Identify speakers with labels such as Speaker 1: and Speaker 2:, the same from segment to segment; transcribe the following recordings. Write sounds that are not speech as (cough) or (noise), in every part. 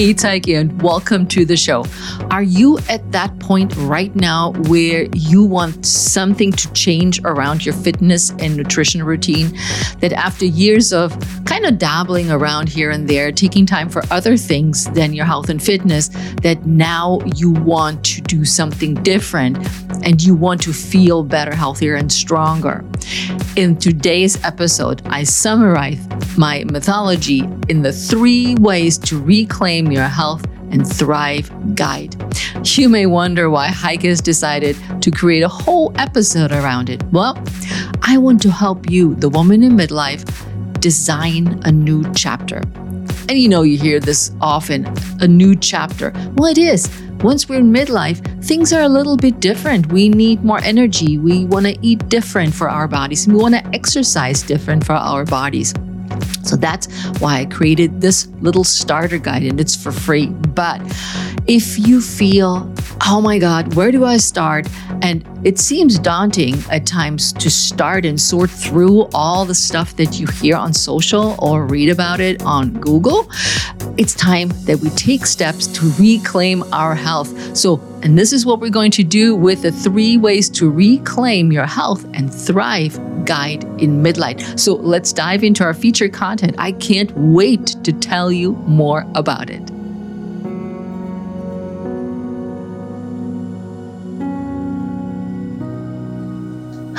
Speaker 1: Hey, Heike, and welcome to the show. Are you at that point right now where you want something to change around your fitness and nutrition routine? That after years of kind of dabbling around here and there, taking time for other things than your health and fitness, that now you want to do something different and you want to feel better, healthier, and stronger? In today's episode, I summarize my mythology in the three ways to reclaim your health and thrive guide. You may wonder why Heike has decided to create a whole episode around it. Well, I want to help you, the woman in midlife, design a new chapter. And you know, you hear this often a new chapter. Well, it is once we're in midlife, things are a little bit different. We need more energy. We want to eat different for our bodies. We want to exercise different for our bodies. So that's why I created this little starter guide and it's for free. But if you feel, oh my God, where do I start? And it seems daunting at times to start and sort through all the stuff that you hear on social or read about it on Google. It's time that we take steps to reclaim our health. So, and this is what we're going to do with the three ways to reclaim your health and thrive guide in midlife. So, let's dive into our featured content. I can't wait to tell you more about it.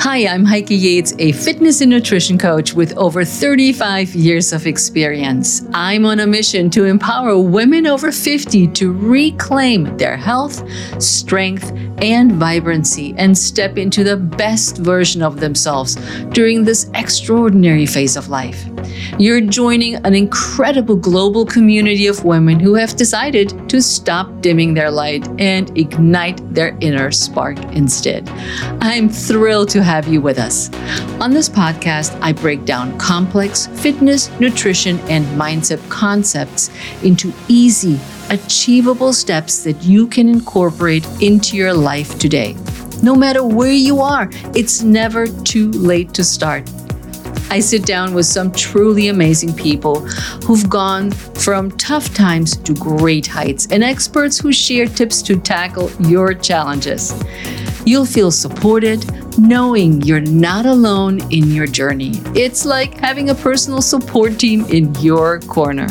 Speaker 1: Hi, I'm Heike Yates, a fitness and nutrition coach with over 35 years of experience. I'm on a mission to empower women over 50 to reclaim their health, strength, and vibrancy and step into the best version of themselves during this extraordinary phase of life. You're joining an incredible global community of women who have decided to stop dimming their light and ignite their inner spark instead. I'm thrilled to have you with us. On this podcast, I break down complex fitness, nutrition, and mindset concepts into easy, achievable steps that you can incorporate into your life today. No matter where you are, it's never too late to start. I sit down with some truly amazing people who've gone from tough times to great heights and experts who share tips to tackle your challenges. You'll feel supported knowing you're not alone in your journey. It's like having a personal support team in your corner.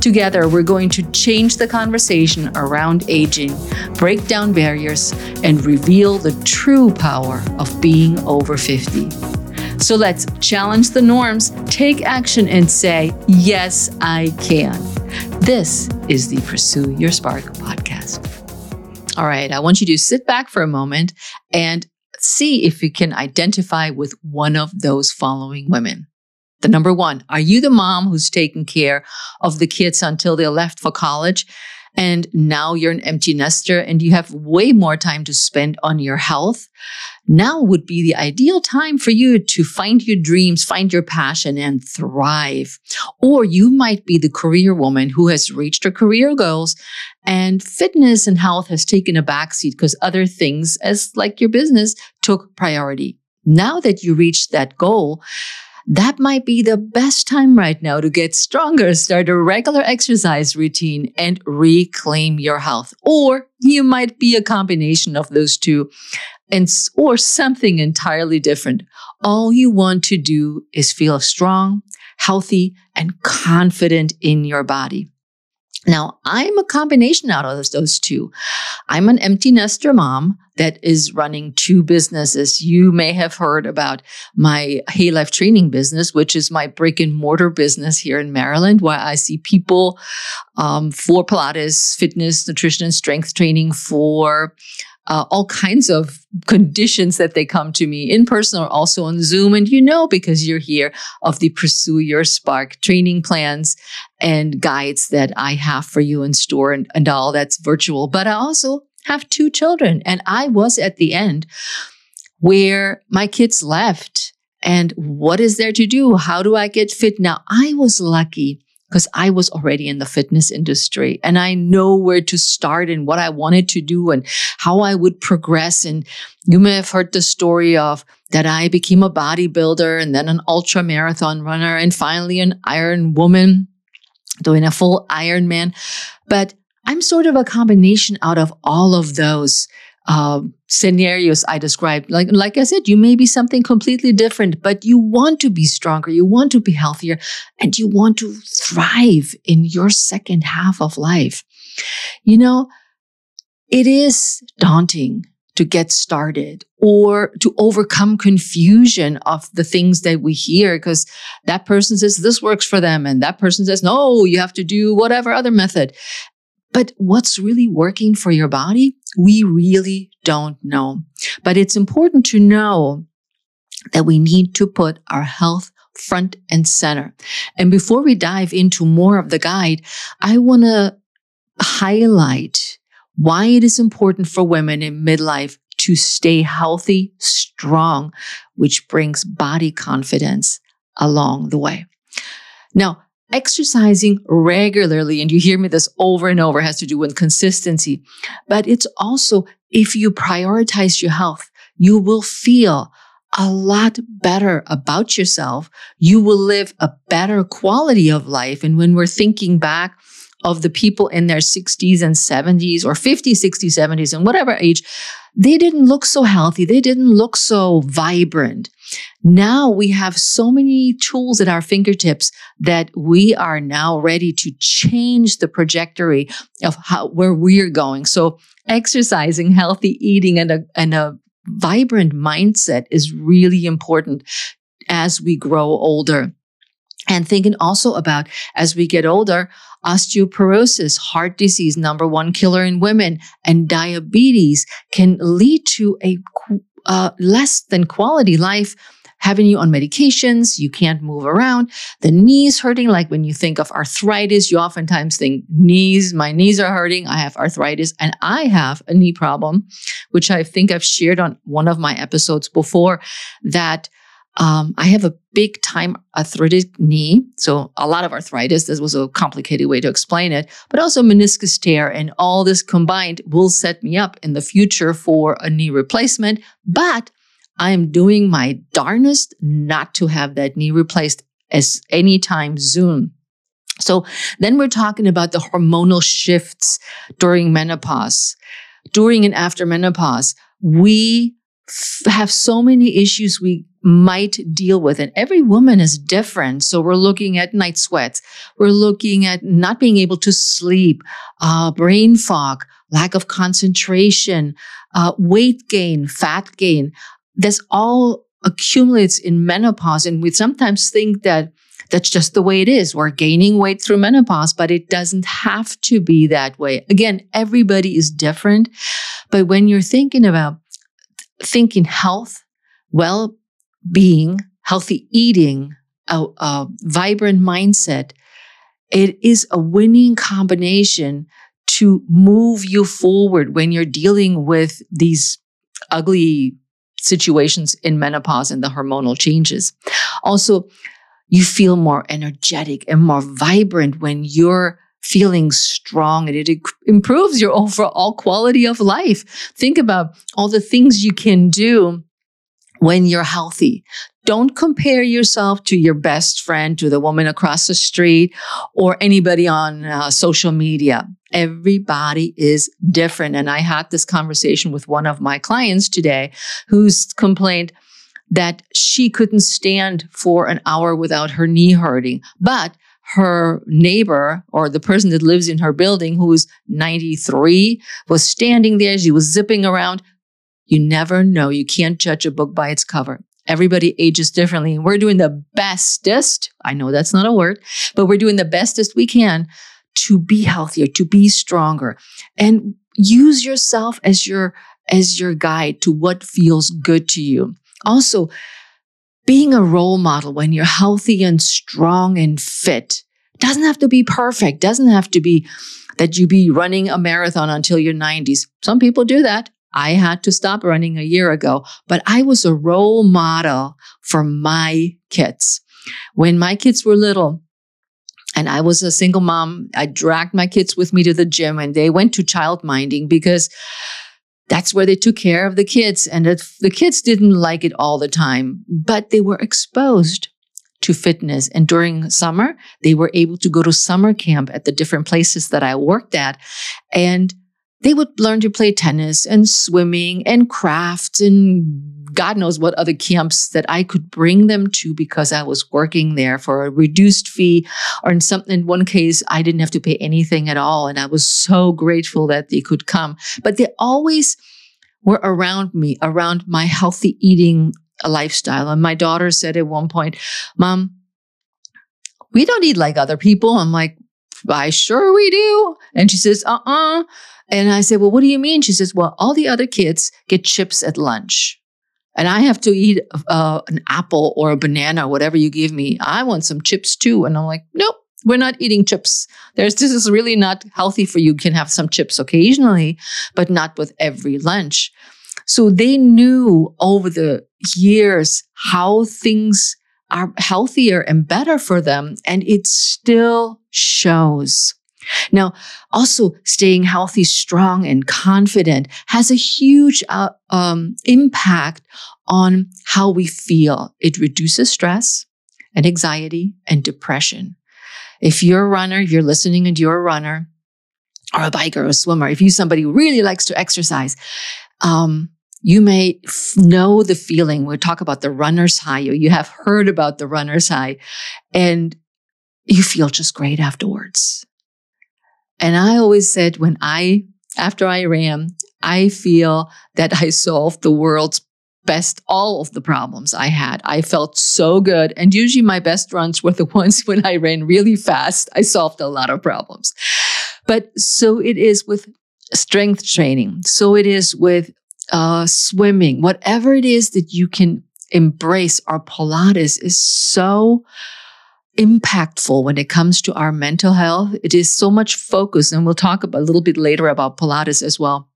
Speaker 1: Together, we're going to change the conversation around aging, break down barriers, and reveal the true power of being over 50. So let's challenge the norms, take action, and say, Yes, I can. This is the Pursue Your Spark podcast. All right, I want you to sit back for a moment and see if you can identify with one of those following women. The number one, are you the mom who's taking care of the kids until they're left for college? And now you're an empty nester and you have way more time to spend on your health. Now would be the ideal time for you to find your dreams, find your passion and thrive. Or you might be the career woman who has reached her career goals and fitness and health has taken a backseat because other things as like your business took priority. Now that you reached that goal, that might be the best time right now to get stronger, start a regular exercise routine, and reclaim your health. Or you might be a combination of those two and or something entirely different. All you want to do is feel strong, healthy, and confident in your body. Now, I'm a combination out of those two. I'm an empty nester mom that is running two businesses. You may have heard about my Hey Life training business, which is my brick and mortar business here in Maryland, where I see people um, for Pilates, fitness, nutrition, and strength training for uh, all kinds of conditions that they come to me in person or also on Zoom. And you know, because you're here, of the Pursue Your Spark training plans and guides that I have for you in store and, and all that's virtual. But I also have two children. And I was at the end where my kids left. And what is there to do? How do I get fit? Now, I was lucky because I was already in the fitness industry and I know where to start and what I wanted to do and how I would progress. And you may have heard the story of that I became a bodybuilder and then an ultra marathon runner and finally an Iron woman doing a full Ironman. But I'm sort of a combination out of all of those uh, scenarios I described. Like, like I said, you may be something completely different, but you want to be stronger, you want to be healthier, and you want to thrive in your second half of life. You know, it is daunting to get started or to overcome confusion of the things that we hear because that person says this works for them and that person says no you have to do whatever other method but what's really working for your body we really don't know but it's important to know that we need to put our health front and center and before we dive into more of the guide i want to highlight why it is important for women in midlife to stay healthy, strong, which brings body confidence along the way. Now, exercising regularly, and you hear me this over and over, has to do with consistency, but it's also if you prioritize your health, you will feel a lot better about yourself. You will live a better quality of life. And when we're thinking back of the people in their 60s and 70s or 50s, 60s, 70s, and whatever age, they didn't look so healthy. They didn't look so vibrant. Now we have so many tools at our fingertips that we are now ready to change the trajectory of how, where we're going. So exercising, healthy eating, and a, and a vibrant mindset is really important as we grow older. And thinking also about as we get older, osteoporosis, heart disease, number one killer in women, and diabetes can lead to a uh, less than quality life having you on medications, you can't move around, the knees hurting. Like when you think of arthritis, you oftentimes think knees, my knees are hurting. I have arthritis and I have a knee problem, which I think I've shared on one of my episodes before that um, I have a big time arthritic knee. So a lot of arthritis. This was a complicated way to explain it, but also meniscus tear and all this combined will set me up in the future for a knee replacement. But I am doing my darnest not to have that knee replaced as anytime soon. So then we're talking about the hormonal shifts during menopause. During and after menopause, we have so many issues we might deal with. And every woman is different. So we're looking at night sweats. We're looking at not being able to sleep, uh, brain fog, lack of concentration, uh, weight gain, fat gain. This all accumulates in menopause. And we sometimes think that that's just the way it is. We're gaining weight through menopause, but it doesn't have to be that way. Again, everybody is different. But when you're thinking about thinking health, well being, healthy eating, a, a vibrant mindset, it is a winning combination to move you forward when you're dealing with these ugly situations in menopause and the hormonal changes. Also, you feel more energetic and more vibrant when you're feeling strong and it improves your overall quality of life. Think about all the things you can do when you're healthy. Don't compare yourself to your best friend, to the woman across the street, or anybody on uh, social media. Everybody is different. And I had this conversation with one of my clients today who's complained that she couldn't stand for an hour without her knee hurting. But her neighbor or the person that lives in her building who's 93 was standing there. She was zipping around. You never know. You can't judge a book by its cover. Everybody ages differently. And We're doing the bestest. I know that's not a word, but we're doing the bestest we can to be healthier, to be stronger and use yourself as your as your guide to what feels good to you. Also, being a role model when you're healthy and strong and fit doesn't have to be perfect, doesn't have to be that you be running a marathon until your 90s. Some people do that. I had to stop running a year ago, but I was a role model for my kids. When my kids were little, and I was a single mom, I dragged my kids with me to the gym and they went to child minding because that's where they took care of the kids. And the kids didn't like it all the time, but they were exposed to fitness. And during summer, they were able to go to summer camp at the different places that I worked at. And they would learn to play tennis and swimming and crafts and God knows what other camps that I could bring them to because I was working there for a reduced fee. Or in some in one case I didn't have to pay anything at all and I was so grateful that they could come. But they always were around me around my healthy eating lifestyle. And my daughter said at one point mom we don't eat like other people. I'm like why sure we do. And she says uh-uh. And I said, well, what do you mean? She says, well, all the other kids get chips at lunch. And I have to eat uh, an apple or a banana, whatever you give me. I want some chips too. And I'm like, nope, we're not eating chips. There's this is really not healthy for you. You can have some chips occasionally, but not with every lunch. So they knew over the years how things are healthier and better for them. And it still shows. Now, also staying healthy, strong, and confident has a huge uh, um, impact on how we feel. It reduces stress and anxiety and depression. If you're a runner, you're listening and you're a runner or a biker or a swimmer, if you're somebody who really likes to exercise, um, you may f- know the feeling. We talk about the runner's high. You, you have heard about the runner's high and you feel just great afterwards. And I always said when I, after I ran, I feel that I solved the world's best, all of the problems I had. I felt so good. And usually my best runs were the (laughs) ones when I ran really fast. I solved a lot of problems. But so it is with strength training. So it is with uh, swimming, whatever it is that you can embrace. Our Pilates is so impactful when it comes to our mental health. It is so much focus, and we'll talk a little bit later about Pilates as well.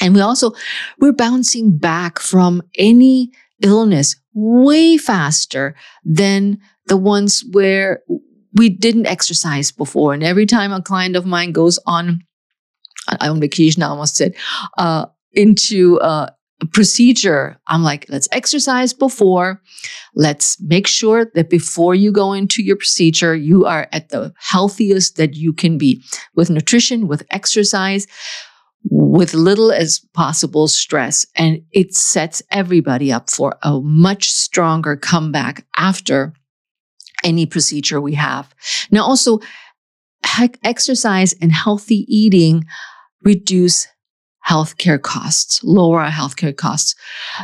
Speaker 1: And we also, we're bouncing back from any illness way faster than the ones where we didn't exercise before. And every time a client of mine goes on, I on vacation, I almost said, uh, into uh, procedure, I'm like, let's exercise before. Let's make sure that before you go into your procedure, you are at the healthiest that you can be with nutrition, with exercise, with little as possible stress. And it sets everybody up for a much stronger comeback after any procedure we have. Now, also, exercise and healthy eating reduce healthcare costs, lower our healthcare costs.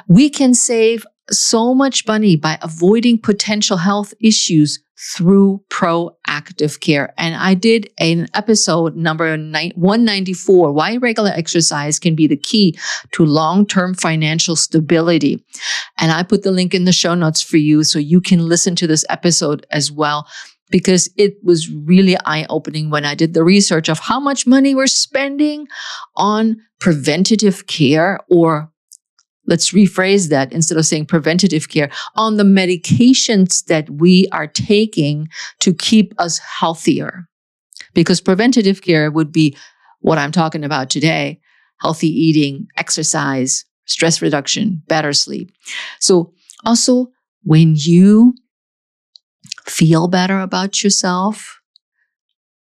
Speaker 1: We can save so much money by avoiding potential health issues through proactive care. And I did an episode number 194 why regular exercise can be the key to long term financial stability. And I put the link in the show notes for you so you can listen to this episode as well because it was really eye opening when I did the research of how much money we're spending on preventative care or let's rephrase that instead of saying preventative care on the medications that we are taking to keep us healthier. Because preventative care would be what I'm talking about today healthy eating, exercise, stress reduction, better sleep. So, also, when you feel better about yourself,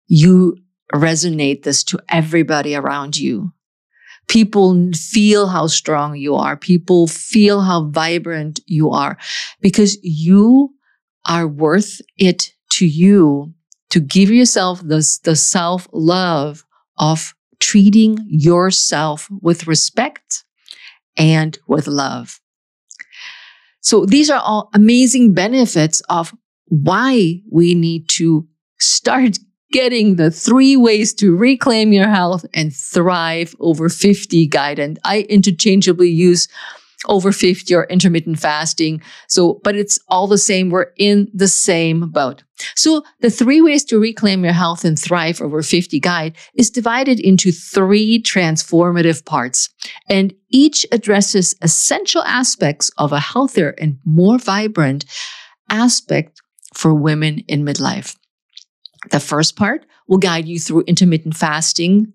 Speaker 1: you resonate this to everybody around you. People feel how strong you are. People feel how vibrant you are because you are worth it to you to give yourself this, the self love of treating yourself with respect and with love. So these are all amazing benefits of why we need to start (laughs) getting the three ways to reclaim your health and thrive over 50 guide. And I interchangeably use over 50 or intermittent fasting. So, but it's all the same. We're in the same boat. So the three ways to reclaim your health and thrive over 50 guide is divided into three transformative parts. And each addresses essential aspects of a healthier and more vibrant aspect for women in midlife. The first part will guide you through intermittent fasting,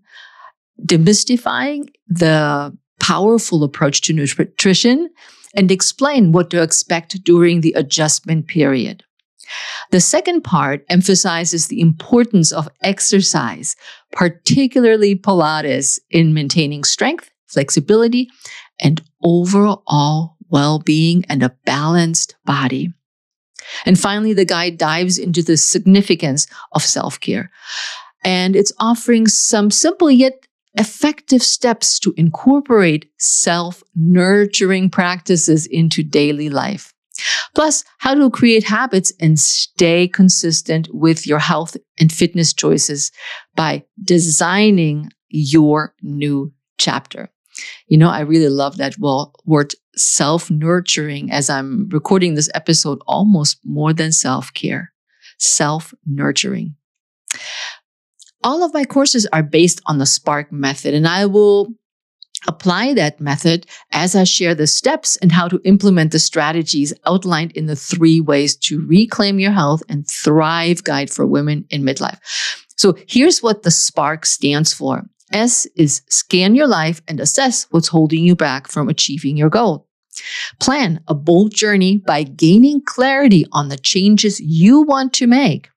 Speaker 1: demystifying the powerful approach to nutrition, and explain what to expect during the adjustment period. The second part emphasizes the importance of exercise, particularly Pilates, in maintaining strength, flexibility, and overall well being and a balanced body. And finally, the guide dives into the significance of self care. And it's offering some simple yet effective steps to incorporate self nurturing practices into daily life. Plus, how to create habits and stay consistent with your health and fitness choices by designing your new chapter. You know, I really love that word self nurturing as I'm recording this episode, almost more than self care, self nurturing. All of my courses are based on the Spark method, and I will apply that method as I share the steps and how to implement the strategies outlined in the three ways to reclaim your health and thrive guide for women in midlife. So here's what the Spark stands for. S is scan your life and assess what's holding you back from achieving your goal. Plan a bold journey by gaining clarity on the changes you want to make.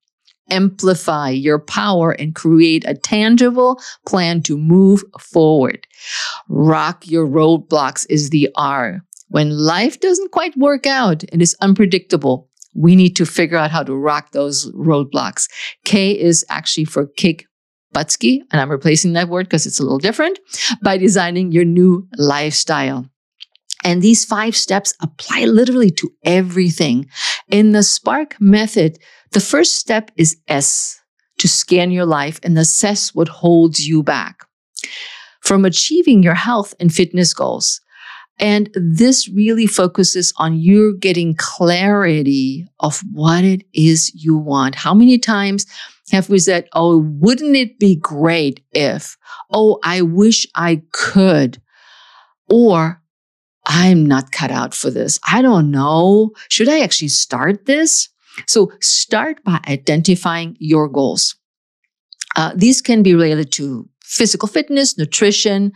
Speaker 1: Amplify your power and create a tangible plan to move forward. Rock your roadblocks is the R. When life doesn't quite work out and is unpredictable, we need to figure out how to rock those roadblocks. K is actually for kick Butsky, and I'm replacing that word because it's a little different, by designing your new lifestyle. And these five steps apply literally to everything. In the Spark method, the first step is S, to scan your life and assess what holds you back from achieving your health and fitness goals. And this really focuses on you getting clarity of what it is you want. How many times have we said, Oh, wouldn't it be great if? Oh, I wish I could. Or I'm not cut out for this. I don't know. Should I actually start this? So start by identifying your goals. Uh, these can be related to physical fitness, nutrition,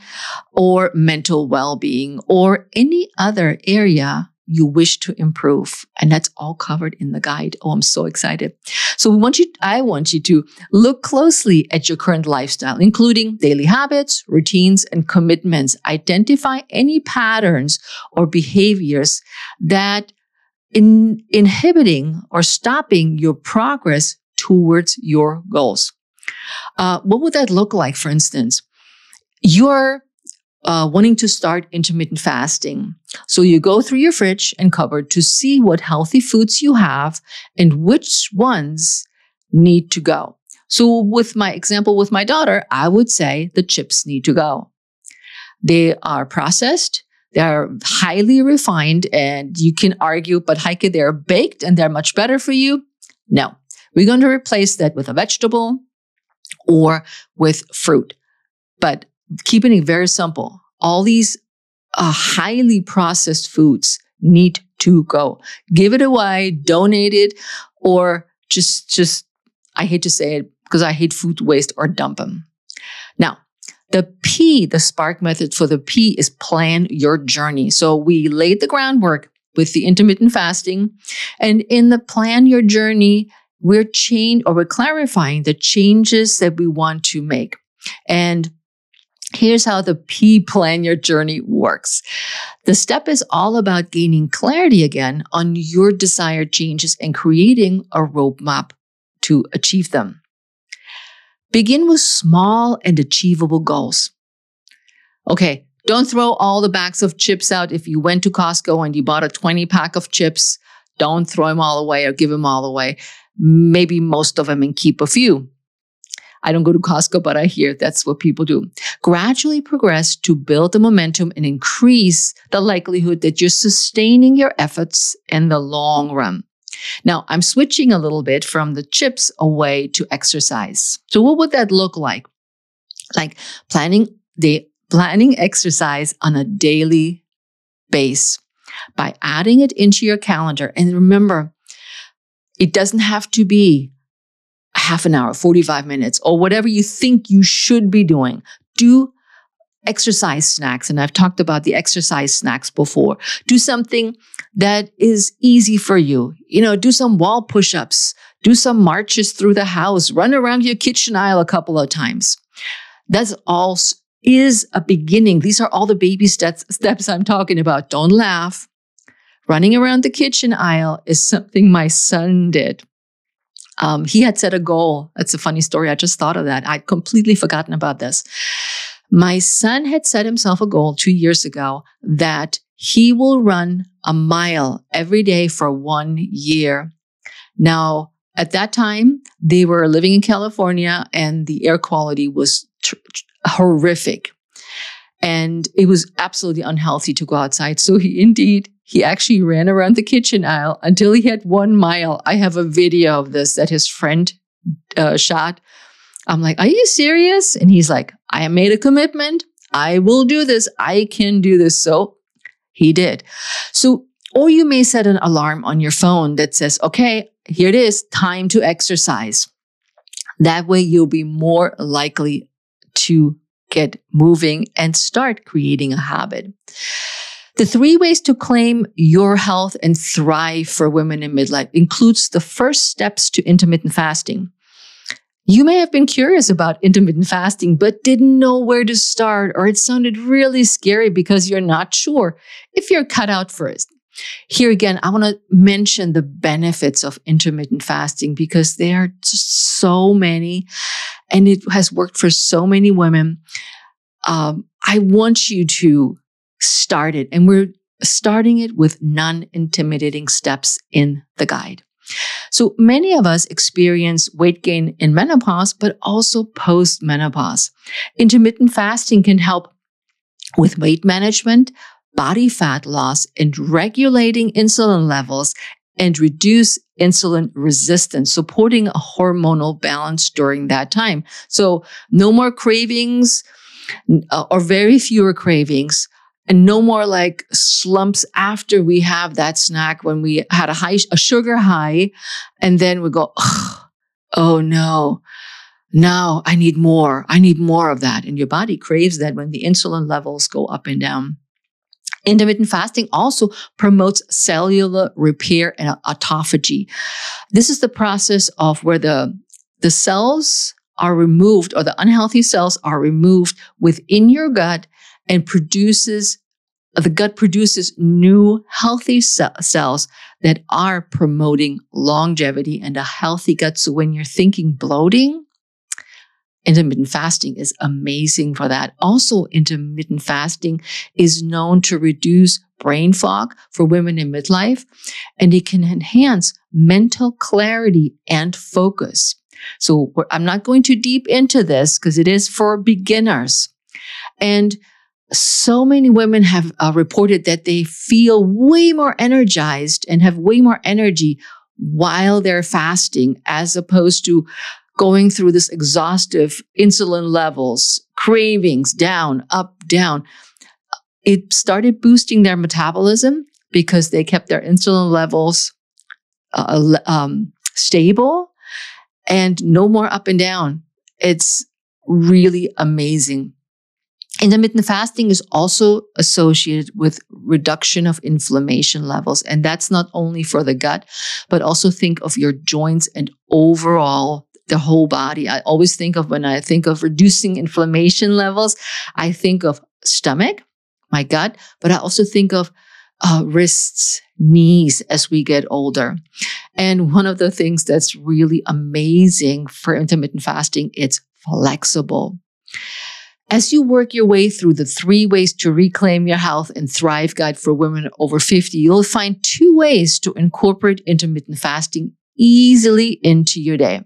Speaker 1: or mental well being, or any other area you wish to improve. And that's all covered in the guide. Oh, I'm so excited. So we want you, I want you to look closely at your current lifestyle, including daily habits, routines, and commitments. Identify any patterns or behaviors that in inhibiting or stopping your progress towards your goals. Uh, what would that look like, for instance? You're uh, wanting to start intermittent fasting. So you go through your fridge and cupboard to see what healthy foods you have and which ones need to go. So with my example with my daughter, I would say the chips need to go. They are processed. They're highly refined and you can argue, but Heike, they're baked and they're much better for you. No, we're going to replace that with a vegetable or with fruit. But keeping it very simple, all these uh, highly processed foods need to go. Give it away, donate it, or just, just, I hate to say it because I hate food waste or dump them. Now, the P, the Spark method for the P is plan your journey. So we laid the groundwork with the intermittent fasting. And in the plan your journey, we're changing or we're clarifying the changes that we want to make. And Here's how the P plan your journey works. The step is all about gaining clarity again on your desired changes and creating a roadmap to achieve them. Begin with small and achievable goals. Okay, don't throw all the bags of chips out. If you went to Costco and you bought a 20 pack of chips, don't throw them all away or give them all away. Maybe most of them and keep a few. I don't go to Costco, but I hear that's what people do. Gradually progress to build the momentum and increase the likelihood that you're sustaining your efforts in the long run. Now, I'm switching a little bit from the chips away to exercise. So what would that look like? Like planning the planning exercise on a daily base by adding it into your calendar. And remember, it doesn't have to be half an hour, 45 minutes, or whatever you think you should be doing. Do exercise snacks. And I've talked about the exercise snacks before. Do something that is easy for you. You know, do some wall push ups, do some marches through the house, run around your kitchen aisle a couple of times. That's all is a beginning. These are all the baby steps, steps I'm talking about. Don't laugh. Running around the kitchen aisle is something my son did. Um, he had set a goal. That's a funny story. I just thought of that. I'd completely forgotten about this. My son had set himself a goal two years ago that he will run a mile every day for one year. Now, at that time, they were living in California and the air quality was tr- horrific. And it was absolutely unhealthy to go outside. So he indeed he actually ran around the kitchen aisle until he had one mile. I have a video of this that his friend uh, shot. I'm like, Are you serious? And he's like, I made a commitment. I will do this. I can do this. So he did. So, or you may set an alarm on your phone that says, Okay, here it is, time to exercise. That way you'll be more likely to get moving and start creating a habit. The three ways to claim your health and thrive for women in midlife includes the first steps to intermittent fasting. You may have been curious about intermittent fasting, but didn't know where to start, or it sounded really scary because you're not sure if you're cut out for it. Here again, I want to mention the benefits of intermittent fasting because there are just so many and it has worked for so many women. Um, I want you to started. And we're starting it with non intimidating steps in the guide. So many of us experience weight gain in menopause, but also post menopause. Intermittent fasting can help with weight management, body fat loss, and regulating insulin levels and reduce insulin resistance, supporting a hormonal balance during that time. So no more cravings uh, or very fewer cravings and no more like slumps after we have that snack when we had a high a sugar high and then we go oh no. Now i need more. I need more of that. And your body craves that when the insulin levels go up and down. Intermittent fasting also promotes cellular repair and autophagy. This is the process of where the the cells are removed or the unhealthy cells are removed within your gut and produces the gut produces new healthy cells that are promoting longevity and a healthy gut. So when you're thinking bloating, intermittent fasting is amazing for that. Also, intermittent fasting is known to reduce brain fog for women in midlife, and it can enhance mental clarity and focus. So I'm not going too deep into this because it is for beginners. And so many women have uh, reported that they feel way more energized and have way more energy while they're fasting as opposed to going through this exhaustive insulin levels, cravings down, up, down. It started boosting their metabolism because they kept their insulin levels uh, um, stable and no more up and down. It's really amazing. Intermittent fasting is also associated with reduction of inflammation levels. And that's not only for the gut, but also think of your joints and overall the whole body. I always think of when I think of reducing inflammation levels, I think of stomach, my gut, but I also think of uh, wrists, knees as we get older. And one of the things that's really amazing for intermittent fasting, it's flexible. As you work your way through the three ways to reclaim your health and thrive guide for women over 50, you'll find two ways to incorporate intermittent fasting easily into your day.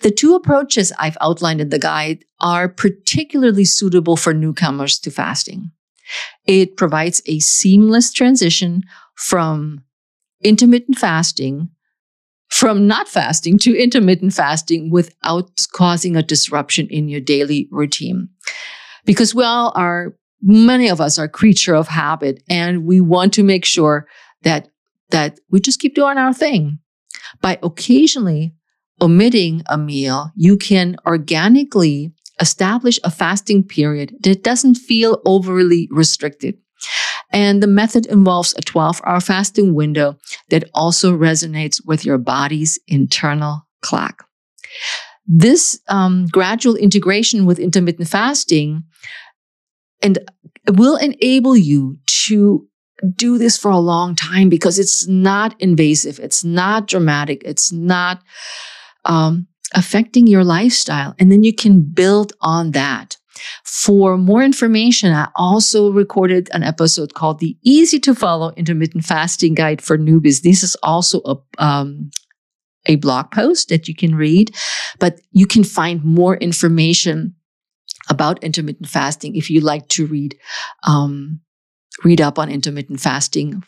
Speaker 1: The two approaches I've outlined in the guide are particularly suitable for newcomers to fasting. It provides a seamless transition from intermittent fasting from not fasting to intermittent fasting without causing a disruption in your daily routine. Because we all are, many of us are creature of habit and we want to make sure that, that we just keep doing our thing. By occasionally omitting a meal, you can organically establish a fasting period that doesn't feel overly restricted. And the method involves a 12 hour fasting window that also resonates with your body's internal clock. This um, gradual integration with intermittent fasting and will enable you to do this for a long time because it's not invasive, it's not dramatic, it's not um, affecting your lifestyle. And then you can build on that. For more information, I also recorded an episode called The Easy to Follow Intermittent Fasting Guide for Newbies. This is also a, um, a blog post that you can read, but you can find more information about intermittent fasting if you like to read um, read up on intermittent fasting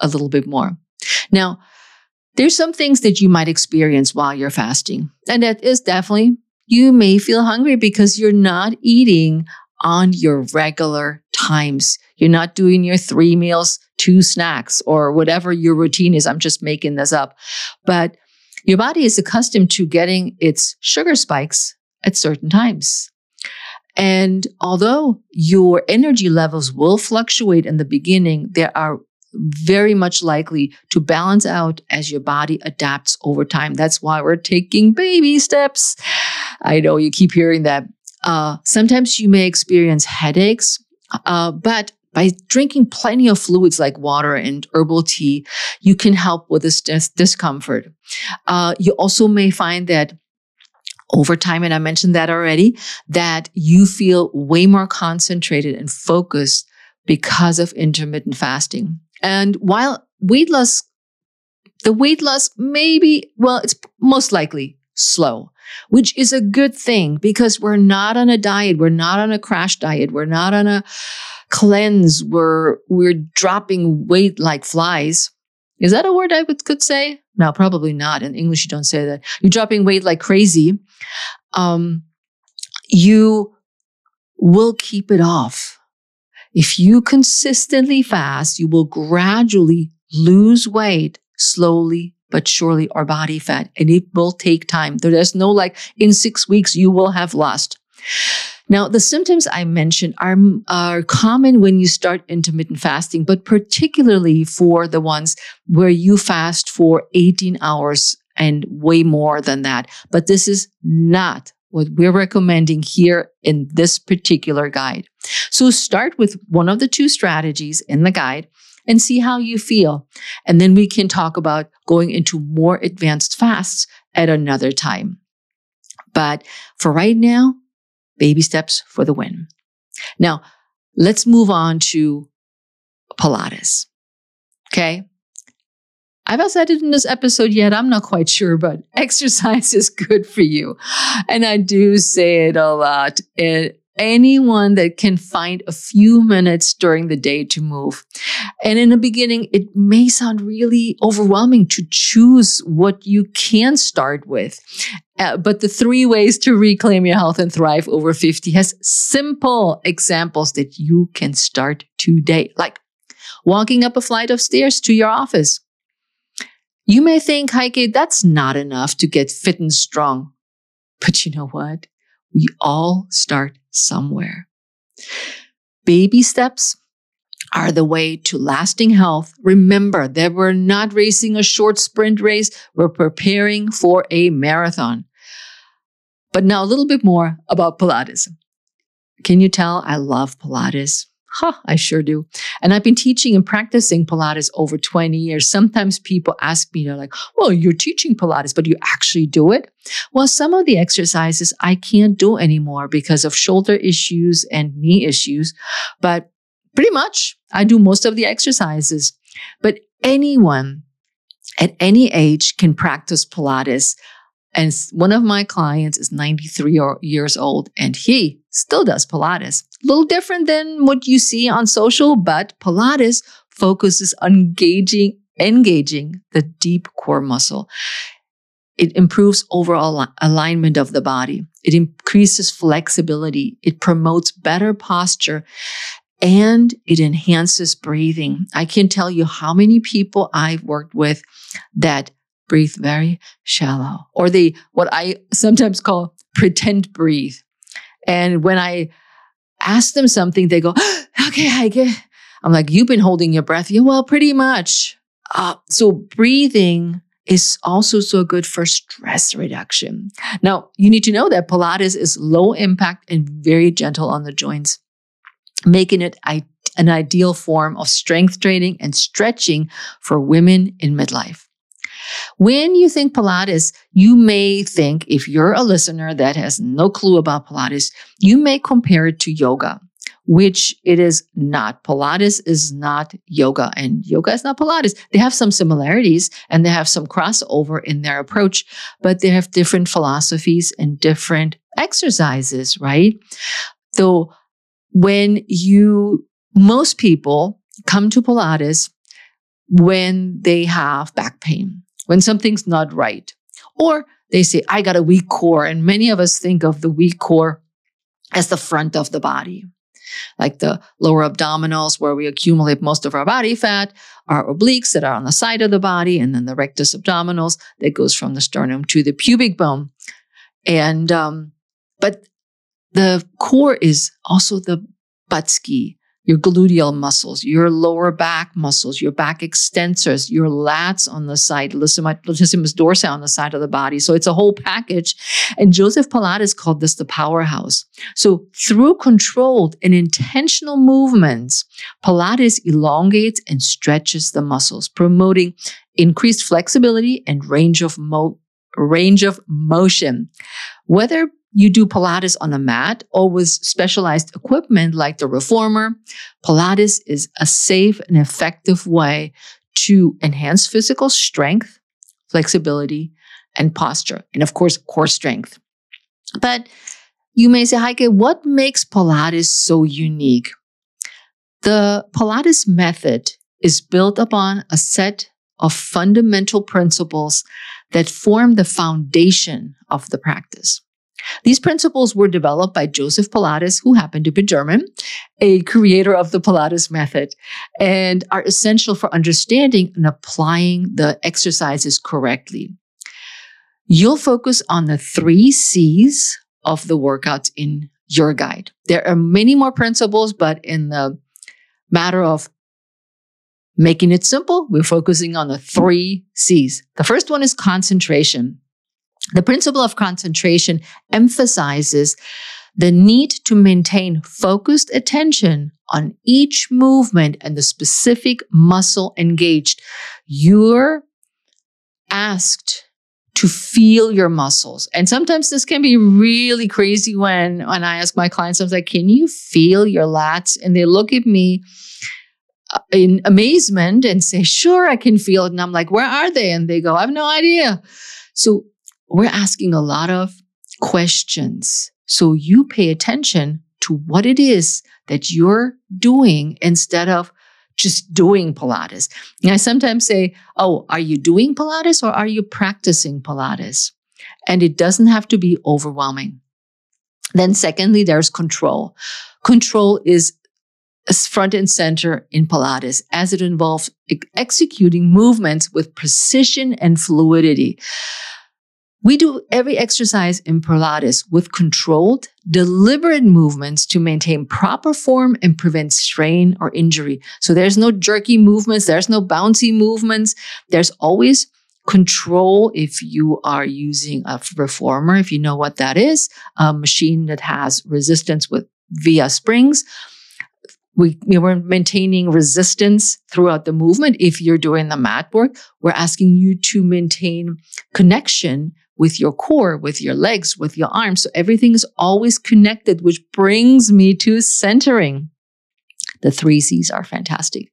Speaker 1: a little bit more. Now, there's some things that you might experience while you're fasting, and that is definitely you may feel hungry because you're not eating on your regular times. You're not doing your three meals, two snacks, or whatever your routine is. I'm just making this up. But your body is accustomed to getting its sugar spikes at certain times. And although your energy levels will fluctuate in the beginning, they are very much likely to balance out as your body adapts over time. That's why we're taking baby steps. I know you keep hearing that. Uh, sometimes you may experience headaches, uh, but by drinking plenty of fluids like water and herbal tea, you can help with this dis- discomfort. Uh, you also may find that over time, and I mentioned that already, that you feel way more concentrated and focused because of intermittent fasting. And while weight loss, the weight loss maybe, well, it's most likely slow, which is a good thing because we're not on a diet. We're not on a crash diet. We're not on a cleanse. We're, we're dropping weight like flies. Is that a word I would, could say? No, probably not. In English, you don't say that. You're dropping weight like crazy. Um, you will keep it off. If you consistently fast, you will gradually lose weight slowly but surely our body fat. And it will take time. There's no like in six weeks, you will have lost. Now, the symptoms I mentioned are, are common when you start intermittent fasting, but particularly for the ones where you fast for 18 hours and way more than that. But this is not what we're recommending here in this particular guide. So start with one of the two strategies in the guide and see how you feel. And then we can talk about going into more advanced fasts at another time. But for right now, baby steps for the win. Now, let's move on to Pilates. Okay. I've said it in this episode yet. I'm not quite sure, but (laughs) exercise is good for you. And I do say it a lot. Anyone that can find a few minutes during the day to move. And in the beginning, it may sound really overwhelming to choose what you can start with. Uh, but the three ways to reclaim your health and thrive over 50 has simple examples that you can start today, like walking up a flight of stairs to your office. You may think, Heike, that's not enough to get fit and strong. But you know what? We all start somewhere. Baby steps are the way to lasting health. Remember that we're not racing a short sprint race, we're preparing for a marathon. But now a little bit more about Pilates. Can you tell I love Pilates? Huh, I sure do. And I've been teaching and practicing Pilates over 20 years. Sometimes people ask me, they're like, well, you're teaching Pilates, but you actually do it? Well, some of the exercises I can't do anymore because of shoulder issues and knee issues. But pretty much I do most of the exercises. But anyone at any age can practice Pilates. And one of my clients is 93 years old and he still does Pilates. A little different than what you see on social, but Pilates focuses on engaging, engaging the deep core muscle. It improves overall alignment of the body. It increases flexibility. It promotes better posture and it enhances breathing. I can tell you how many people I've worked with that breathe very shallow or they, what I sometimes call pretend breathe. And when I ask them something, they go, (gasps) okay, I get. I'm like, you've been holding your breath. Yeah, well, pretty much. Uh, so breathing is also so good for stress reduction. Now, you need to know that Pilates is low impact and very gentle on the joints, making it an ideal form of strength training and stretching for women in midlife. When you think Pilates, you may think, if you're a listener that has no clue about Pilates, you may compare it to yoga, which it is not. Pilates is not yoga, and yoga is not Pilates. They have some similarities and they have some crossover in their approach, but they have different philosophies and different exercises, right? So when you, most people come to Pilates when they have back pain when something's not right. Or they say, I got a weak core. And many of us think of the weak core as the front of the body, like the lower abdominals, where we accumulate most of our body fat, our obliques that are on the side of the body, and then the rectus abdominals that goes from the sternum to the pubic bone. And, um, but the core is also the butt ski, your gluteal muscles, your lower back muscles, your back extensors, your lats on the side, latissimus dorsi on the side of the body. So it's a whole package. And Joseph Pilates called this the powerhouse. So through controlled and intentional movements, Pilates elongates and stretches the muscles, promoting increased flexibility and range of mo- range of motion. Whether you do Pilates on a mat or with specialized equipment like the reformer, Pilates is a safe and effective way to enhance physical strength, flexibility, and posture, and of course, core strength. But you may say, Heike, what makes Pilates so unique? The Pilates method is built upon a set of fundamental principles that form the foundation of the practice. These principles were developed by Joseph Pilates, who happened to be German, a creator of the Pilates method, and are essential for understanding and applying the exercises correctly. You'll focus on the three C's of the workouts in your guide. There are many more principles, but in the matter of making it simple, we're focusing on the three C's. The first one is concentration. The principle of concentration emphasizes the need to maintain focused attention on each movement and the specific muscle engaged. You're asked to feel your muscles. And sometimes this can be really crazy when, when I ask my clients, I'm like, can you feel your lats? And they look at me uh, in amazement and say, sure, I can feel it. And I'm like, where are they? And they go, I have no idea. So we're asking a lot of questions. So you pay attention to what it is that you're doing instead of just doing Pilates. And I sometimes say, Oh, are you doing Pilates or are you practicing Pilates? And it doesn't have to be overwhelming. Then, secondly, there's control. Control is front and center in Pilates as it involves executing movements with precision and fluidity. We do every exercise in Pilates with controlled, deliberate movements to maintain proper form and prevent strain or injury. So there's no jerky movements, there's no bouncy movements. There's always control if you are using a reformer, if you know what that is, a machine that has resistance with via springs. We, we were maintaining resistance throughout the movement. If you're doing the mat work, we're asking you to maintain connection with your core, with your legs, with your arms. So everything is always connected, which brings me to centering. The three C's are fantastic.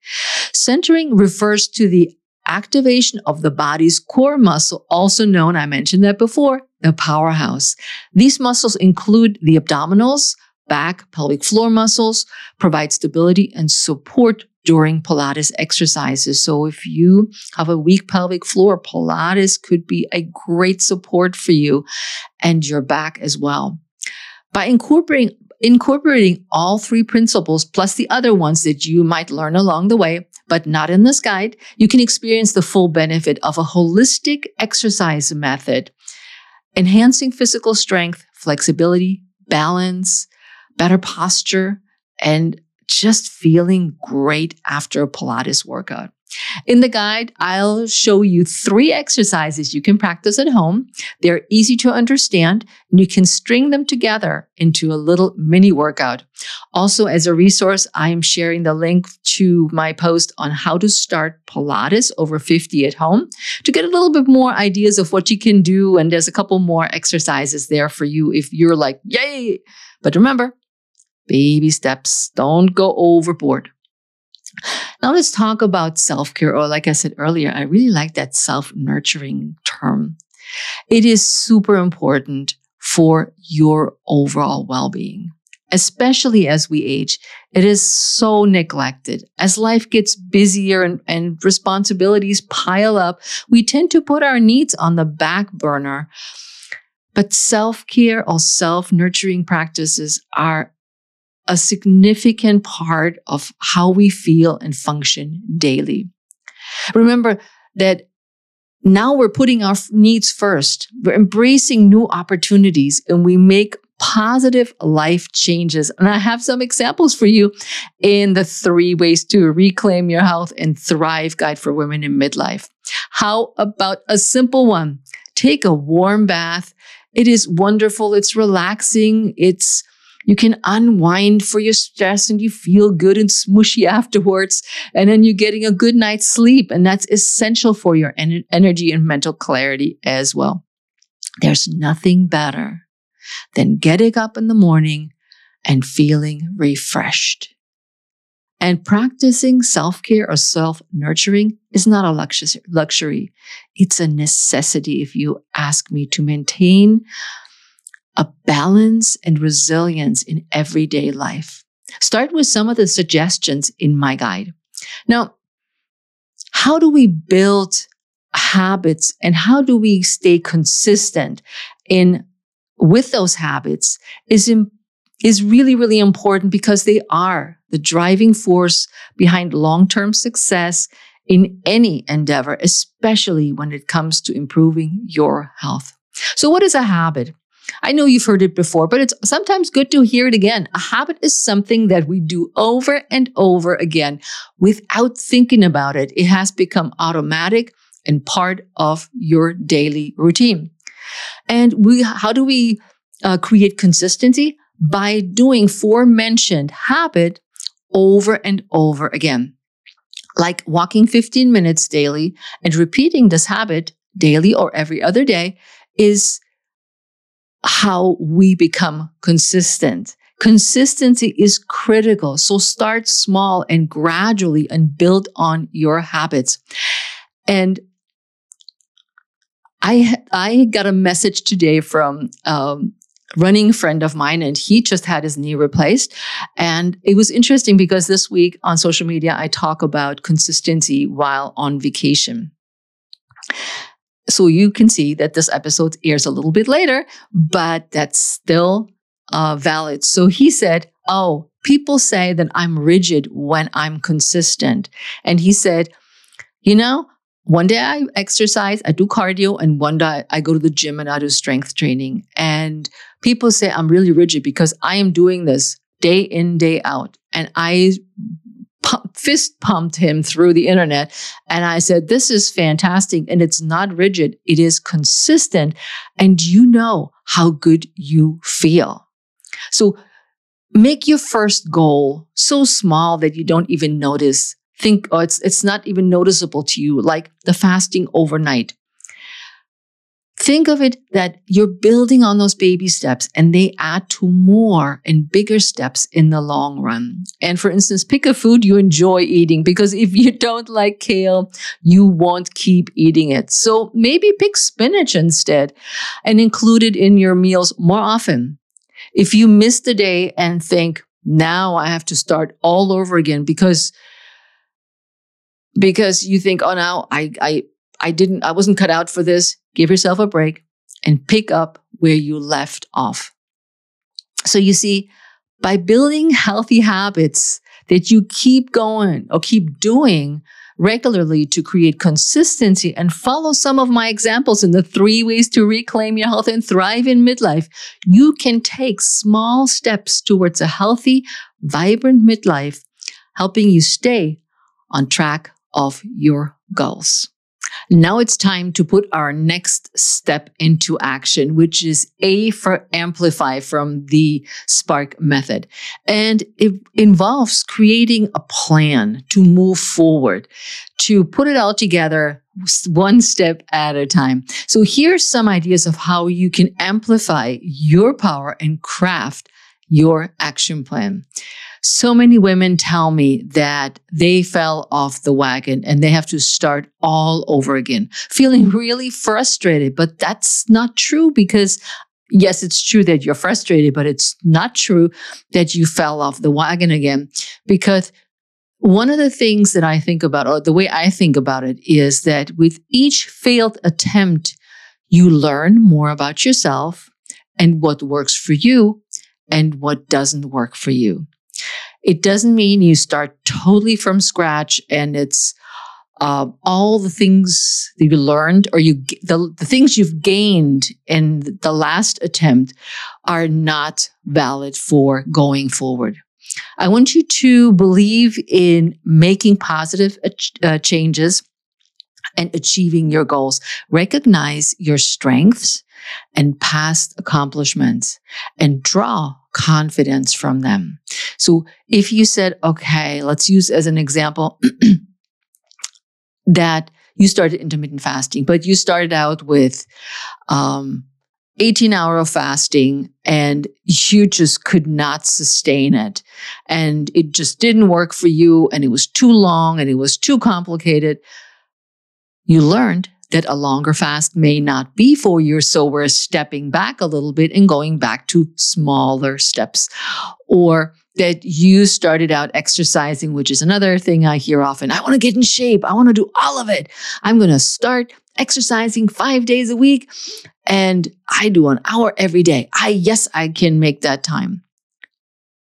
Speaker 1: Centering refers to the activation of the body's core muscle, also known, I mentioned that before, the powerhouse. These muscles include the abdominals, back, pelvic floor muscles, provide stability and support during Pilates exercises. So if you have a weak pelvic floor, Pilates could be a great support for you and your back as well. By incorporating incorporating all three principles plus the other ones that you might learn along the way, but not in this guide, you can experience the full benefit of a holistic exercise method, enhancing physical strength, flexibility, balance, better posture, and just feeling great after a Pilates workout. In the guide, I'll show you three exercises you can practice at home. They're easy to understand and you can string them together into a little mini workout. Also, as a resource, I am sharing the link to my post on how to start Pilates over 50 at home to get a little bit more ideas of what you can do. And there's a couple more exercises there for you if you're like, yay. But remember, baby steps, don't go overboard. Now let's talk about self care, or like I said earlier, I really like that self nurturing term. It is super important for your overall well being, especially as we age. It is so neglected. As life gets busier and, and responsibilities pile up, we tend to put our needs on the back burner. But self care or self nurturing practices are a significant part of how we feel and function daily. Remember that now we're putting our needs first. We're embracing new opportunities and we make positive life changes. And I have some examples for you in the three ways to reclaim your health and thrive guide for women in midlife. How about a simple one? Take a warm bath. It is wonderful. It's relaxing. It's you can unwind for your stress and you feel good and smushy (laughs) afterwards. And then you're getting a good night's sleep. And that's essential for your en- energy and mental clarity as well. There's nothing better than getting up in the morning and feeling refreshed. And practicing self care or self nurturing is not a luxury. It's a necessity if you ask me to maintain a balance and resilience in everyday life. Start with some of the suggestions in my guide. Now, how do we build habits and how do we stay consistent in with those habits is in, is really really important because they are the driving force behind long-term success in any endeavor especially when it comes to improving your health. So what is a habit? I know you've heard it before, but it's sometimes good to hear it again. A habit is something that we do over and over again without thinking about it. It has become automatic and part of your daily routine. And we, how do we uh, create consistency? By doing forementioned habit over and over again. Like walking 15 minutes daily and repeating this habit daily or every other day is how we become consistent. Consistency is critical. So start small and gradually and build on your habits. And I, I got a message today from, um, running friend of mine and he just had his knee replaced and it was interesting because this week on social media i talk about consistency while on vacation so you can see that this episode airs a little bit later, but that's still uh, valid. So he said, Oh, people say that I'm rigid when I'm consistent. And he said, You know, one day I exercise, I do cardio, and one day I go to the gym and I do strength training. And people say I'm really rigid because I am doing this day in, day out. And I fist pumped him through the internet. And I said, This is fantastic. And it's not rigid, it is consistent. And you know how good you feel. So make your first goal so small that you don't even notice. Think, oh, it's, it's not even noticeable to you, like the fasting overnight. Think of it that you're building on those baby steps and they add to more and bigger steps in the long run. And for instance, pick a food you enjoy eating because if you don't like kale, you won't keep eating it. So maybe pick spinach instead and include it in your meals more often. If you miss the day and think, now I have to start all over again because because you think, oh, now I, I, I didn't, I wasn't cut out for this. Give yourself a break and pick up where you left off. So you see, by building healthy habits that you keep going or keep doing regularly to create consistency and follow some of my examples in the three ways to reclaim your health and thrive in midlife, you can take small steps towards a healthy, vibrant midlife, helping you stay on track of your goals. Now it's time to put our next step into action, which is A for amplify from the Spark method. And it involves creating a plan to move forward, to put it all together one step at a time. So here's some ideas of how you can amplify your power and craft your action plan. So many women tell me that they fell off the wagon and they have to start all over again, feeling really frustrated. But that's not true because yes, it's true that you're frustrated, but it's not true that you fell off the wagon again because one of the things that I think about, or the way I think about it, is that with each failed attempt, you learn more about yourself and what works for you and what doesn't work for you. It doesn't mean you start totally from scratch and it's uh, all the things that you learned or you the, the things you've gained in the last attempt are not valid for going forward. I want you to believe in making positive uh, changes and achieving your goals. Recognize your strengths and past accomplishments and draw confidence from them. So if you said, okay, let's use as an example (clears throat) that you started intermittent fasting, but you started out with um, 18 hour of fasting and you just could not sustain it. And it just didn't work for you and it was too long and it was too complicated. You learned that a longer fast may not be for you. So we're stepping back a little bit and going back to smaller steps. Or that you started out exercising, which is another thing I hear often. I want to get in shape. I want to do all of it. I'm going to start exercising five days a week and I do an hour every day. I, yes, I can make that time.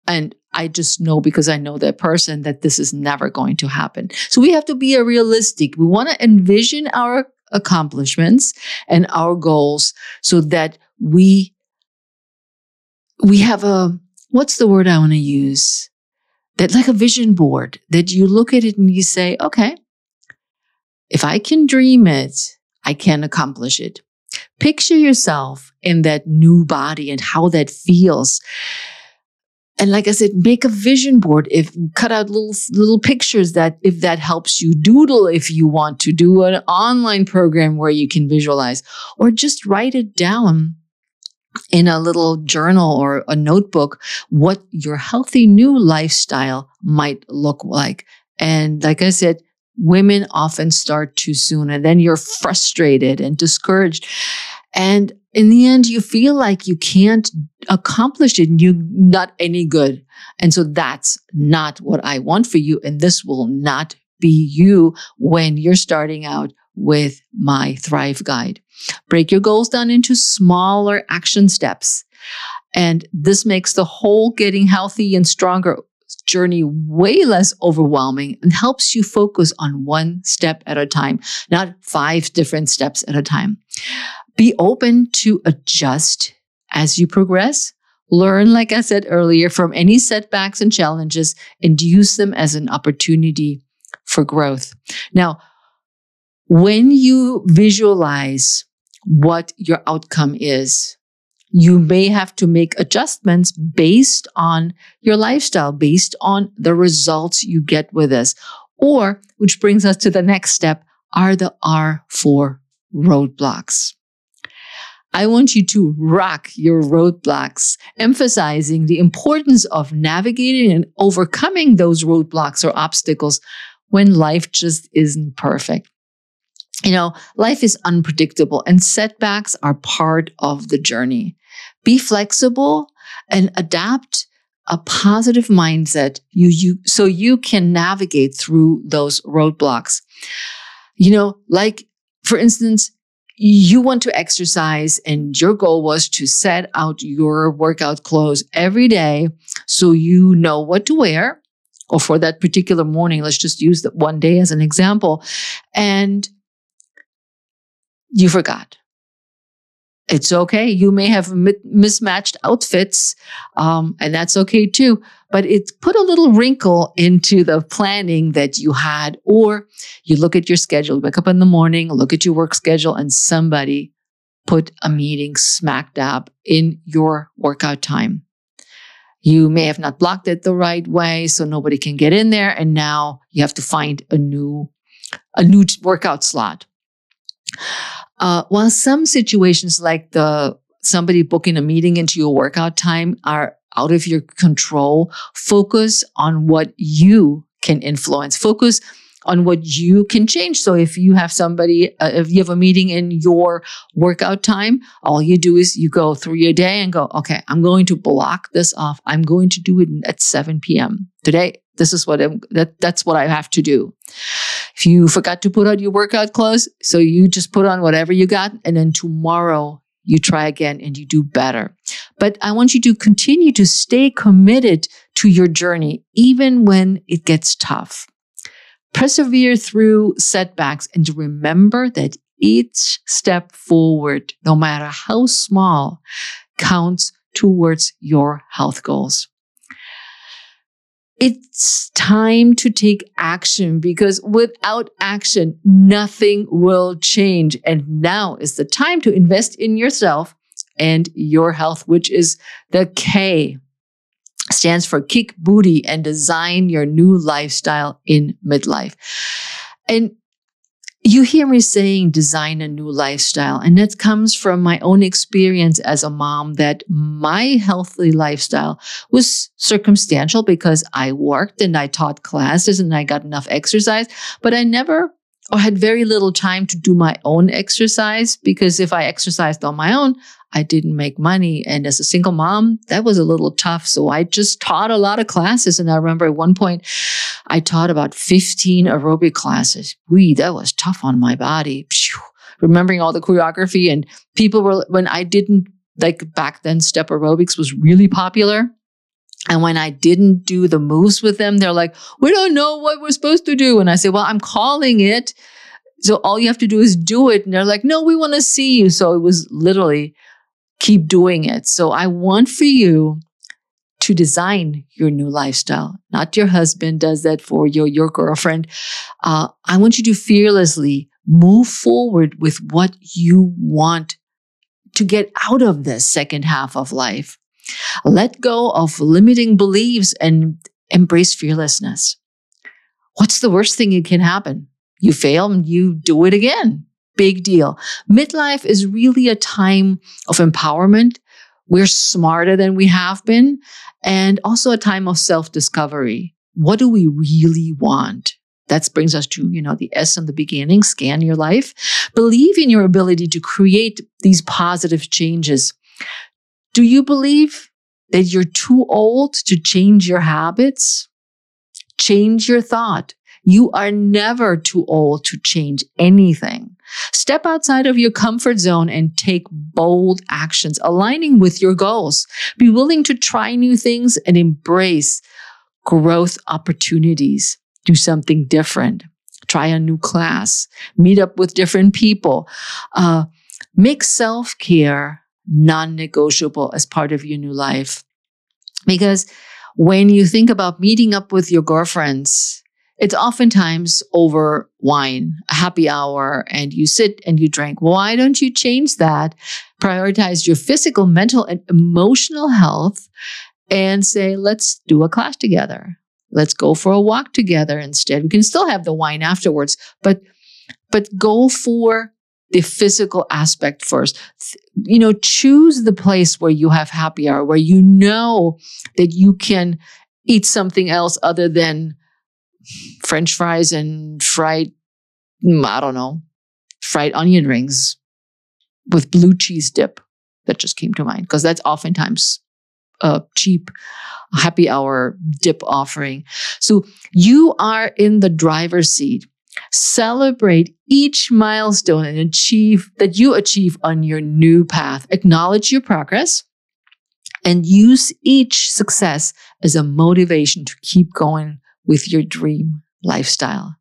Speaker 1: And I just know because I know that person that this is never going to happen. So we have to be a realistic. We want to envision our accomplishments and our goals so that we we have a what's the word I want to use? That like a vision board that you look at it and you say, okay, if I can dream it, I can accomplish it. Picture yourself in that new body and how that feels. And like I said, make a vision board. If cut out little little pictures that if that helps you doodle if you want to do an online program where you can visualize or just write it down in a little journal or a notebook what your healthy new lifestyle might look like. And like I said, women often start too soon and then you're frustrated and discouraged. And in the end, you feel like you can't accomplish it and you're not any good. And so that's not what I want for you. And this will not be you when you're starting out with my Thrive Guide. Break your goals down into smaller action steps. And this makes the whole getting healthy and stronger journey way less overwhelming and helps you focus on one step at a time, not five different steps at a time. Be open to adjust as you progress. Learn, like I said earlier, from any setbacks and challenges and use them as an opportunity for growth. Now, when you visualize what your outcome is, you may have to make adjustments based on your lifestyle, based on the results you get with this. Or, which brings us to the next step, are the R4 roadblocks. I want you to rock your roadblocks, emphasizing the importance of navigating and overcoming those roadblocks or obstacles when life just isn't perfect. You know, life is unpredictable and setbacks are part of the journey. Be flexible and adapt a positive mindset you, you so you can navigate through those roadblocks. You know, like for instance, you want to exercise and your goal was to set out your workout clothes every day so you know what to wear or for that particular morning. Let's just use that one day as an example. And you forgot. It's okay. You may have mismatched outfits, um, and that's okay too. But it put a little wrinkle into the planning that you had, or you look at your schedule, wake up in the morning, look at your work schedule, and somebody put a meeting smack dab in your workout time. You may have not blocked it the right way, so nobody can get in there, and now you have to find a new a new workout slot. Uh, while some situations like the somebody booking a meeting into your workout time are out of your control, focus on what you can influence. Focus on what you can change. So if you have somebody, uh, if you have a meeting in your workout time, all you do is you go through your day and go, okay, I'm going to block this off. I'm going to do it at 7 p.m. today. This is what I'm, that, that's what I have to do. If you forgot to put on your workout clothes, so you just put on whatever you got, and then tomorrow you try again and you do better. But I want you to continue to stay committed to your journey, even when it gets tough. Persevere through setbacks and remember that each step forward, no matter how small, counts towards your health goals it's time to take action because without action, nothing will change. And now is the time to invest in yourself and your health, which is the K stands for kick booty and design your new lifestyle in midlife. And you hear me saying design a new lifestyle, and that comes from my own experience as a mom that my healthy lifestyle was circumstantial because I worked and I taught classes and I got enough exercise, but I never or had very little time to do my own exercise because if I exercised on my own, I didn't make money. And as a single mom, that was a little tough. So I just taught a lot of classes. And I remember at one point, I taught about 15 aerobic classes. Wee, that was tough on my body. Remembering all the choreography and people were, when I didn't, like back then, step aerobics was really popular. And when I didn't do the moves with them, they're like, we don't know what we're supposed to do. And I say, well, I'm calling it. So all you have to do is do it. And they're like, no, we want to see you. So it was literally keep doing it. So I want for you to design your new lifestyle. Not your husband does that for you, your girlfriend. Uh, I want you to fearlessly move forward with what you want to get out of this second half of life. Let go of limiting beliefs and embrace fearlessness. What's the worst thing that can happen? You fail and you do it again. Big deal. Midlife is really a time of empowerment. We're smarter than we have been, and also a time of self discovery. What do we really want? That brings us to, you know, the S in the beginning, scan your life. Believe in your ability to create these positive changes. Do you believe that you're too old to change your habits? Change your thought. You are never too old to change anything. Step outside of your comfort zone and take bold actions aligning with your goals. Be willing to try new things and embrace growth opportunities. Do something different. Try a new class. Meet up with different people. Uh, make self care non negotiable as part of your new life. Because when you think about meeting up with your girlfriends, it's oftentimes over wine, a happy hour, and you sit and you drink. Why don't you change that? Prioritize your physical, mental, and emotional health and say, let's do a class together. Let's go for a walk together instead. We can still have the wine afterwards, but but go for the physical aspect first. You know, choose the place where you have happy hour, where you know that you can eat something else other than French fries and fried, mm, I don't know, fried onion rings with blue cheese dip. That just came to mind because that's oftentimes a cheap happy hour dip offering. So you are in the driver's seat. Celebrate each milestone and achieve that you achieve on your new path. Acknowledge your progress and use each success as a motivation to keep going with your dream lifestyle.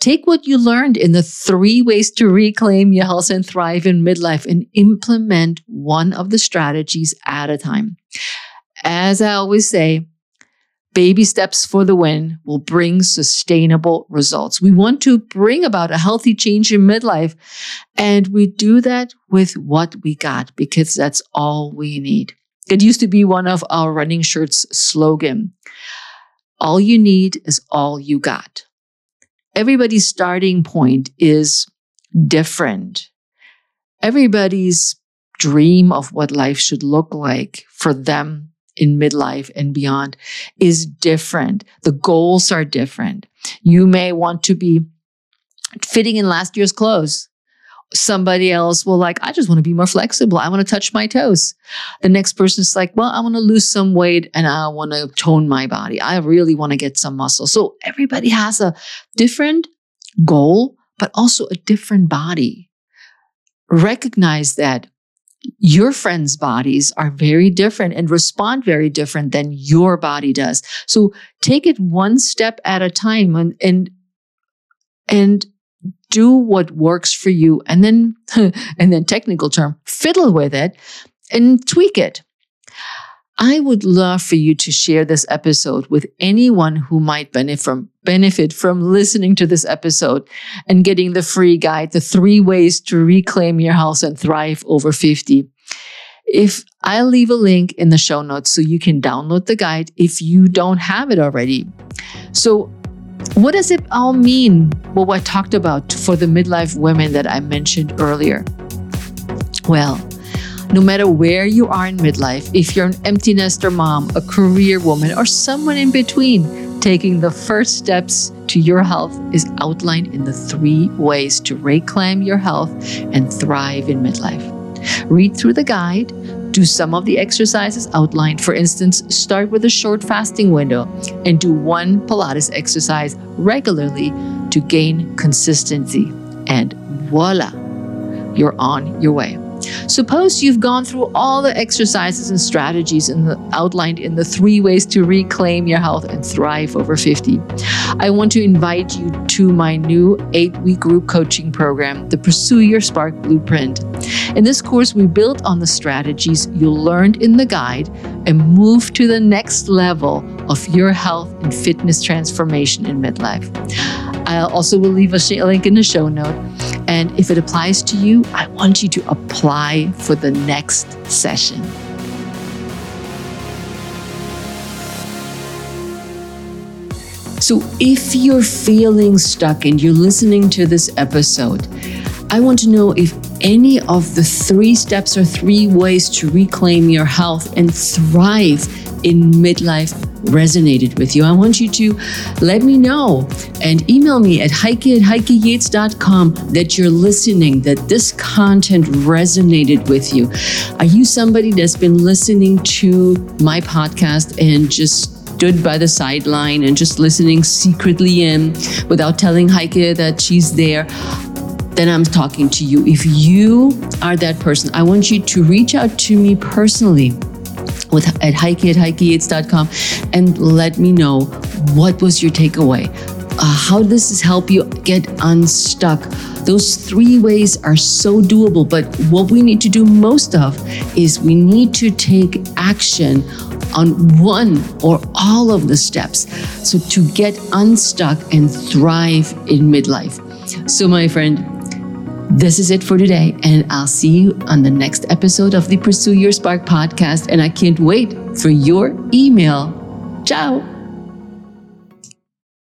Speaker 1: Take what you learned in the three ways to reclaim your health and thrive in midlife and implement one of the strategies at a time. As I always say, baby steps for the win will bring sustainable results. We want to bring about a healthy change in midlife, and we do that with what we got because that's all we need. It used to be one of our running shirts slogan. All you need is all you got everybody's starting point is different. Everybody's dream of what life should look like for them in midlife and beyond is different. The goals are different. You may want to be fitting in last year's clothes somebody else will like, I just want to be more flexible. I want to touch my toes. The next person is like, well, I want to lose some weight and I want to tone my body. I really want to get some muscle. So everybody has a different goal, but also a different body. Recognize that your friends' bodies are very different and respond very different than your body does. So take it one step at a time and, and, and do what works for you and then (laughs) and then technical term fiddle with it and tweak it i would love for you to share this episode with anyone who might benefit from benefit from listening to this episode and getting the free guide the three ways to reclaim your house and thrive over 50 if I'll leave a link in the show notes so you can download the guide if you don't have it already. So what does it all mean? What I talked about for the midlife women that I mentioned earlier. Well, no matter where you are in midlife, if you're an empty nester mom, a career woman, or someone in between, taking the first steps to your health is outlined in the three ways to reclaim your health and thrive in midlife. Read through the guide, do some of the exercises outlined. For instance, start with a short fasting window and do one Pilates exercise regularly to gain consistency. And voila, you're on your way. Suppose you've gone through all the exercises and strategies in the, outlined in the three ways to reclaim your health and thrive over 50. I want to invite you to my new eight week group coaching program, the Pursue Your Spark Blueprint. In this course, we build on the strategies you learned in the guide and move to the next level of your health and fitness transformation in midlife. I also will leave a link in the show note. And if it applies to you, I want you to apply for the next session. So, if you're feeling stuck and you're listening to this episode, I want to know if any of the three steps or three ways to reclaim your health and thrive in midlife resonated with you. I want you to let me know and email me at heike at heikeyates.com that you're listening, that this content resonated with you. Are you somebody that's been listening to my podcast and just stood by the sideline and just listening secretly in without telling Heike that she's there, then I'm talking to you. If you are that person, I want you to reach out to me personally with at heike at heikeyates.com and let me know what was your takeaway. Uh, how does this help you get unstuck? Those three ways are so doable, but what we need to do most of is we need to take action on one or all of the steps. So to get unstuck and thrive in midlife. So, my friend, this is it for today, and I'll see you on the next episode of the Pursue Your Spark podcast. And I can't wait for your email. Ciao.